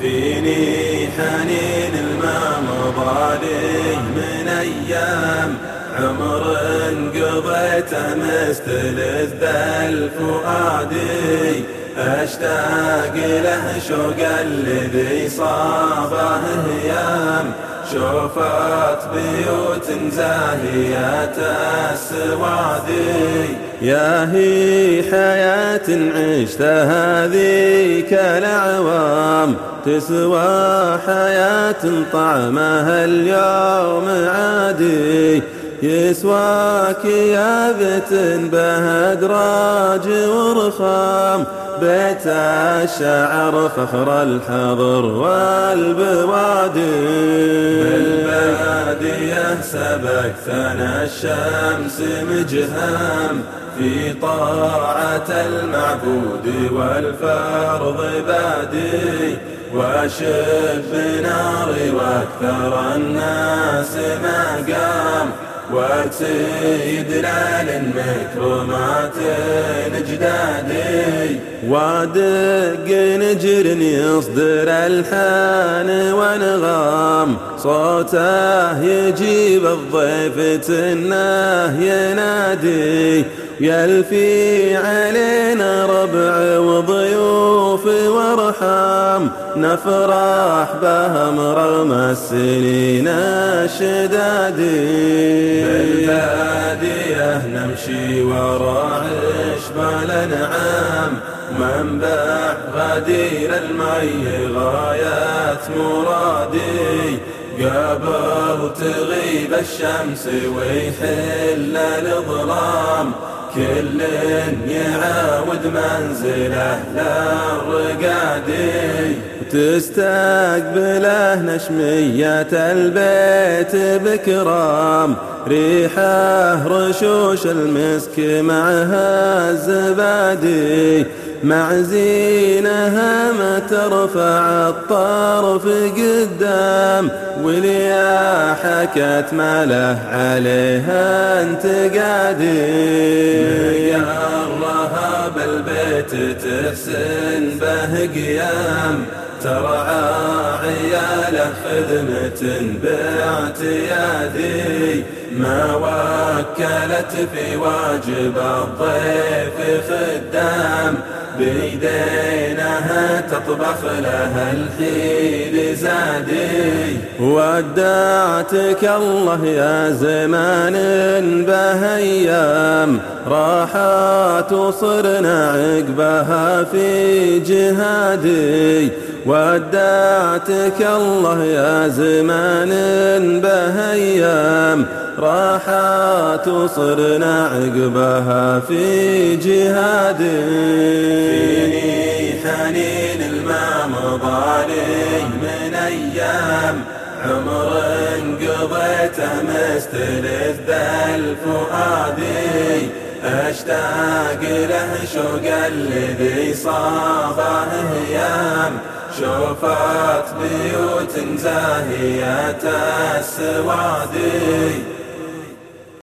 فيني حنين الماضي من أيام عمر قضيته مستلذ بالفؤادي أشتاق له شوق الذي صابه هيام شوفت بيوت زاهيات السوادي يا هي حياة عشتها ذيك الأعوام. تسوى حياة طعمها اليوم عادي. يسواك يا بت بهدراج ورخام. بيت الشعر فخر الحضر والبوادي. بالبادية سبكتنا الشمس مجهام في طاعة المعبود والفرض بادي وشب ناري وأكثر الناس مقام وسيدنا للمكرمات نجدادي وادق نجر يصدر الحان ونغام. صوته يجيب الضيف تناه ينادي. يلفي علينا ربع وضيوف وارحام. نفرح بهم رغم السنين. الشدادي بالبادية نمشي وراء عشب الأنعام منبع غدير المي غاية مرادي. قبل تغيب الشمس ويحل الظلام. كل يعاود منزله للرقادي تستقبله نشمية البيت بكرام ريحه رشوش المسك معها الزبادي مع زينها ما ترفع الطرف قدام وليا حكت ما له عليها انتقادي الله بالبيت تحسن به قيام ترعى عياله خدمة باعتيادي ما وكلت في واجب الضيف خدام بيدينها تطبخ لها الحيل زادي. ودعتك الله يا زمان بهيام. راحت وصرنا عقبها في جهادي. ودعتك الله يا زمان بهيام. راحت وصرنا عقبها في جهادي فيني حنين الماضي من أيام. عمر قضيته مستلذ بالفؤادي أشتاق له شوق الذي صابه هيام شوفت بيوت زاهية السوادي.